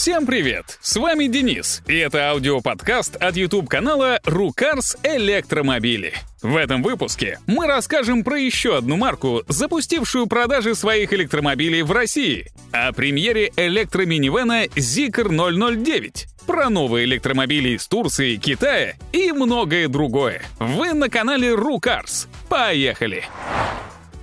Всем привет! С вами Денис, и это аудиоподкаст от YouTube-канала «Рукарс Электромобили». В этом выпуске мы расскажем про еще одну марку, запустившую продажи своих электромобилей в России, о премьере электроминивэна Zikr 009, про новые электромобили из Турции, Китая и многое другое. Вы на канале «Рукарс». Поехали!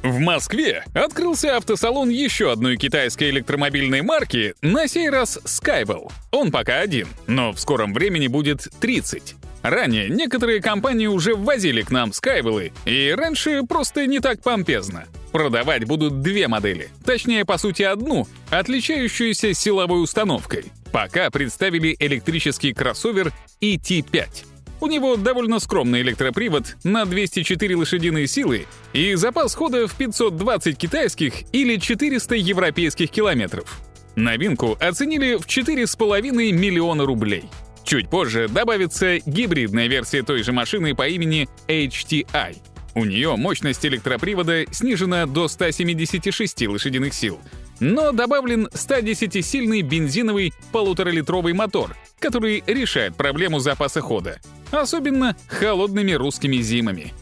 В Москве открылся автосалон еще одной китайской электромобильной марки, на сей раз Skybell. Он пока один, но в скором времени будет 30. Ранее некоторые компании уже ввозили к нам Skybell, и раньше просто не так помпезно. Продавать будут две модели, точнее, по сути, одну, отличающуюся силовой установкой. Пока представили электрический кроссовер ET5. У него довольно скромный электропривод на 204 лошадиные силы и запас хода в 520 китайских или 400 европейских километров. Новинку оценили в 4,5 миллиона рублей. Чуть позже добавится гибридная версия той же машины по имени HTI. У нее мощность электропривода снижена до 176 лошадиных сил, но добавлен 110-сильный бензиновый полуторалитровый мотор, который решает проблему запаса хода особенно холодными русскими зимами.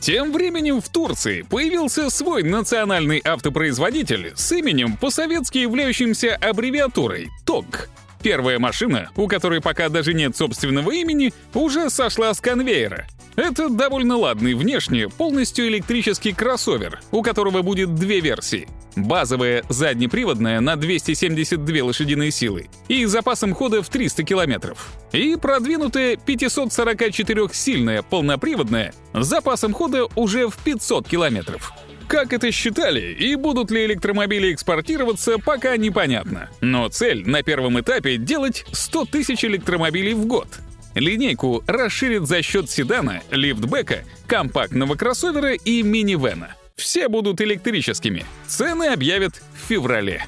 Тем временем в Турции появился свой национальный автопроизводитель с именем, по-советски являющимся аббревиатурой ТОГ. Первая машина, у которой пока даже нет собственного имени, уже сошла с конвейера. Это довольно ладный внешне, полностью электрический кроссовер, у которого будет две версии — Базовая заднеприводная на 272 лошадиные силы и запасом хода в 300 километров. И продвинутая 544-сильная полноприводная с запасом хода уже в 500 километров. Как это считали и будут ли электромобили экспортироваться, пока непонятно. Но цель на первом этапе — делать 100 тысяч электромобилей в год. Линейку расширит за счет седана, лифтбека, компактного кроссовера и минивэна. Все будут электрическими. Цены объявят в феврале.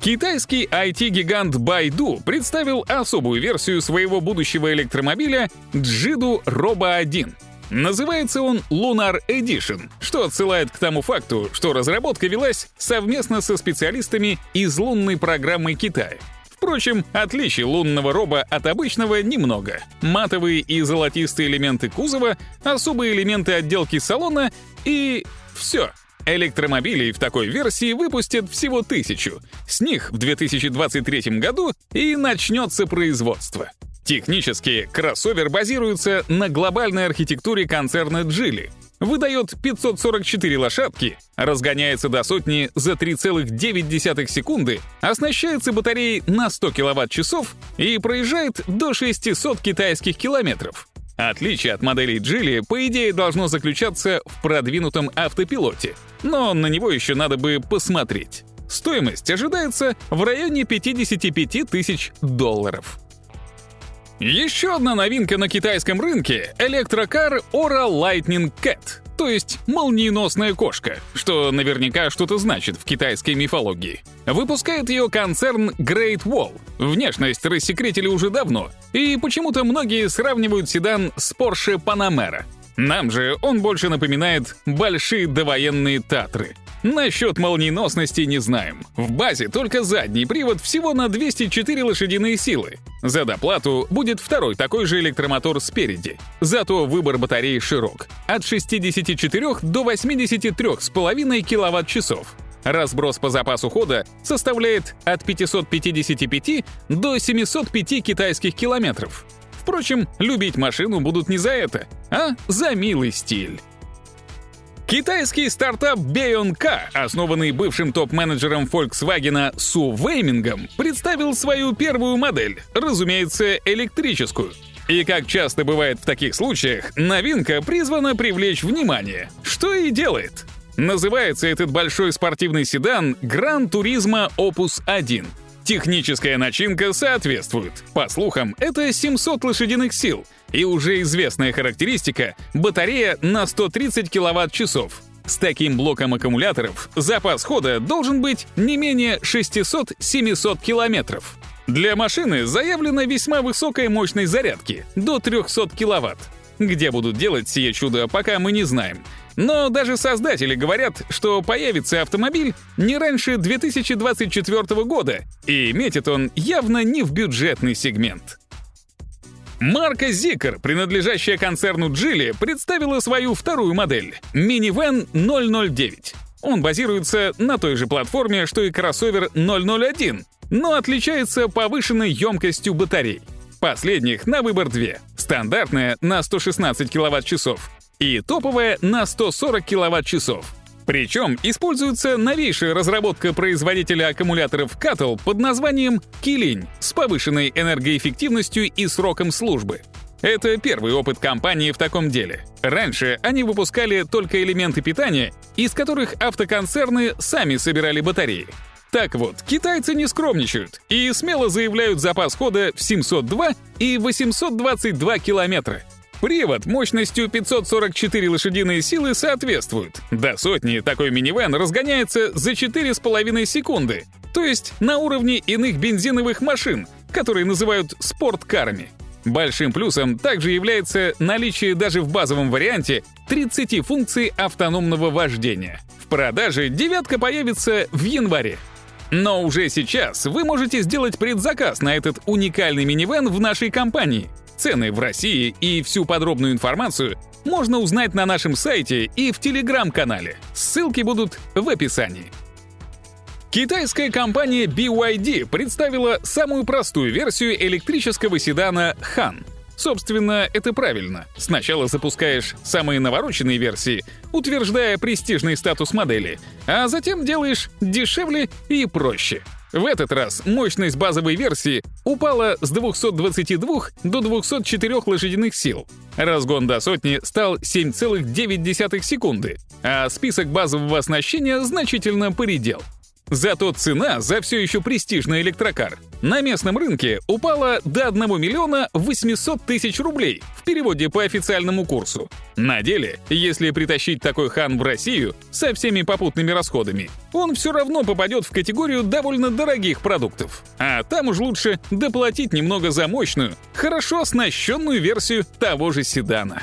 Китайский IT-гигант Baidu представил особую версию своего будущего электромобиля Jidu Robo 1. Называется он Lunar Edition, что отсылает к тому факту, что разработка велась совместно со специалистами из лунной программы Китая. Впрочем, отличий лунного роба от обычного немного. Матовые и золотистые элементы кузова, особые элементы отделки салона и все. Электромобилей в такой версии выпустят всего тысячу. С них в 2023 году и начнется производство. Технически кроссовер базируется на глобальной архитектуре концерна Geely — выдает 544 лошадки, разгоняется до сотни за 3,9 секунды, оснащается батареей на 100 кВт-часов и проезжает до 600 китайских километров. Отличие от моделей Geely, по идее, должно заключаться в продвинутом автопилоте, но на него еще надо бы посмотреть. Стоимость ожидается в районе 55 тысяч долларов. Еще одна новинка на китайском рынке — электрокар Aura Lightning Cat, то есть молниеносная кошка, что наверняка что-то значит в китайской мифологии. Выпускает ее концерн Great Wall. Внешность рассекретили уже давно, и почему-то многие сравнивают седан с Porsche Panamera. Нам же он больше напоминает большие довоенные Татры — Насчет молниеносности не знаем. В базе только задний привод всего на 204 лошадиные силы. За доплату будет второй такой же электромотор спереди. Зато выбор батареи широк. От 64 до 83,5 кВт-часов. Разброс по запасу хода составляет от 555 до 705 китайских километров. Впрочем, любить машину будут не за это, а за милый стиль. Китайский стартап BeyondK, основанный бывшим топ-менеджером Volkswagen Су Веймингом, представил свою первую модель, разумеется, электрическую. И как часто бывает в таких случаях, новинка призвана привлечь внимание, что и делает. Называется этот большой спортивный седан Gran Turismo Opus 1. Техническая начинка соответствует. По слухам, это 700 лошадиных сил — и уже известная характеристика — батарея на 130 киловатт-часов. С таким блоком аккумуляторов запас хода должен быть не менее 600-700 километров. Для машины заявлена весьма высокая мощность зарядки — до 300 киловатт. Где будут делать сие чудо, пока мы не знаем. Но даже создатели говорят, что появится автомобиль не раньше 2024 года, и метит он явно не в бюджетный сегмент. Марка Zikr, принадлежащая концерну Geely, представила свою вторую модель — Minivan 009. Он базируется на той же платформе, что и кроссовер 001, но отличается повышенной емкостью батарей. Последних на выбор две. Стандартная на 116 кВт-часов и топовая на 140 кВт-часов. Причем используется новейшая разработка производителя аккумуляторов Cattle под названием Килинь с повышенной энергоэффективностью и сроком службы. Это первый опыт компании в таком деле. Раньше они выпускали только элементы питания, из которых автоконцерны сами собирали батареи. Так вот, китайцы не скромничают и смело заявляют запас хода в 702 и 822 километра — Привод мощностью 544 лошадиные силы соответствует. До сотни такой минивэн разгоняется за 4,5 секунды, то есть на уровне иных бензиновых машин, которые называют спорткарами. Большим плюсом также является наличие даже в базовом варианте 30 функций автономного вождения. В продаже девятка появится в январе. Но уже сейчас вы можете сделать предзаказ на этот уникальный минивэн в нашей компании — цены в России и всю подробную информацию можно узнать на нашем сайте и в телеграм-канале. Ссылки будут в описании. Китайская компания BYD представила самую простую версию электрического седана Han. Собственно, это правильно. Сначала запускаешь самые навороченные версии, утверждая престижный статус модели, а затем делаешь дешевле и проще — в этот раз мощность базовой версии упала с 222 до 204 лошадиных сил. Разгон до сотни стал 7,9 секунды, а список базового оснащения значительно поредел. Зато цена за все еще престижный электрокар на местном рынке упала до 1 миллиона 800 тысяч рублей в переводе по официальному курсу. На деле, если притащить такой хан в Россию со всеми попутными расходами, он все равно попадет в категорию довольно дорогих продуктов. А там уж лучше доплатить немного за мощную, хорошо оснащенную версию того же седана.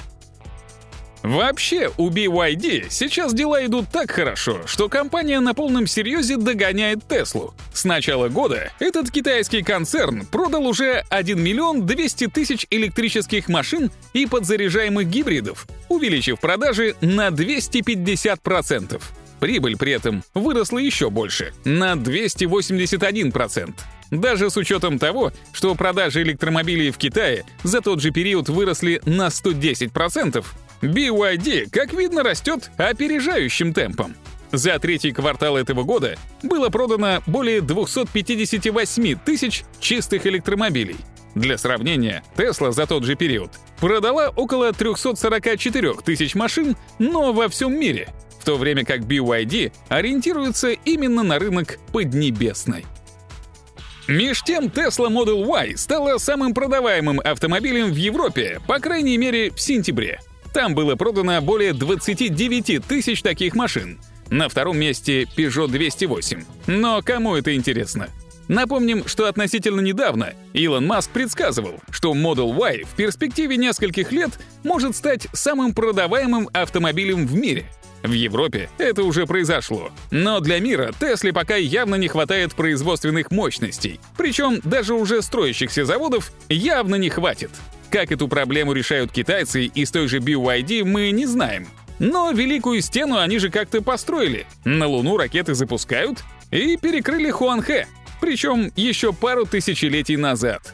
Вообще, у BYD сейчас дела идут так хорошо, что компания на полном серьезе догоняет Теслу. С начала года этот китайский концерн продал уже 1 миллион 200 тысяч электрических машин и подзаряжаемых гибридов, увеличив продажи на 250%. Прибыль при этом выросла еще больше, на 281%. Даже с учетом того, что продажи электромобилей в Китае за тот же период выросли на 110%, BYD, как видно, растет опережающим темпом. За третий квартал этого года было продано более 258 тысяч чистых электромобилей. Для сравнения, Tesla за тот же период продала около 344 тысяч машин, но во всем мире, в то время как BYD ориентируется именно на рынок Поднебесной. Меж тем, Tesla Model Y стала самым продаваемым автомобилем в Европе, по крайней мере, в сентябре. Там было продано более 29 тысяч таких машин. На втором месте Peugeot 208. Но кому это интересно? Напомним, что относительно недавно Илон Маск предсказывал, что Model Y в перспективе нескольких лет может стать самым продаваемым автомобилем в мире. В Европе это уже произошло. Но для мира Тесле пока явно не хватает производственных мощностей. Причем даже уже строящихся заводов явно не хватит. Как эту проблему решают китайцы из той же BYD, мы не знаем. Но Великую Стену они же как-то построили. На Луну ракеты запускают и перекрыли Хуанхэ. Причем еще пару тысячелетий назад.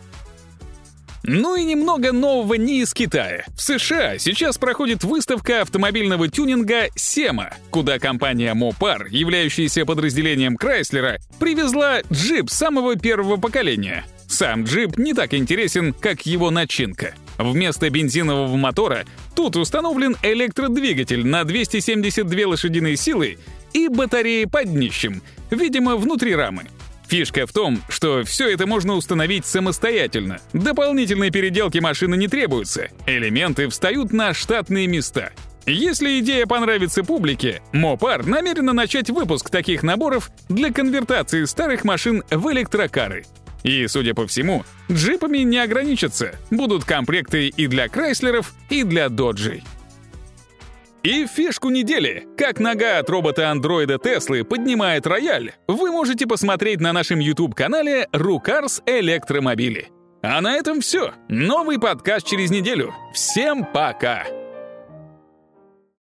Ну и немного нового не из Китая. В США сейчас проходит выставка автомобильного тюнинга «Сема», куда компания Mopar, являющаяся подразделением Крайслера, привезла джип самого первого поколения — сам джип не так интересен, как его начинка. Вместо бензинового мотора тут установлен электродвигатель на 272 лошадиные силы и батареи под днищем, видимо, внутри рамы. Фишка в том, что все это можно установить самостоятельно. Дополнительной переделки машины не требуется. Элементы встают на штатные места. Если идея понравится публике, Мопар намерена начать выпуск таких наборов для конвертации старых машин в электрокары. И, судя по всему, джипами не ограничатся. Будут комплекты и для Крайслеров, и для Доджей. И фишку недели, как нога от робота-андроида Теслы поднимает рояль, вы можете посмотреть на нашем YouTube-канале «Рукарс Электромобили». А на этом все. Новый подкаст через неделю. Всем пока!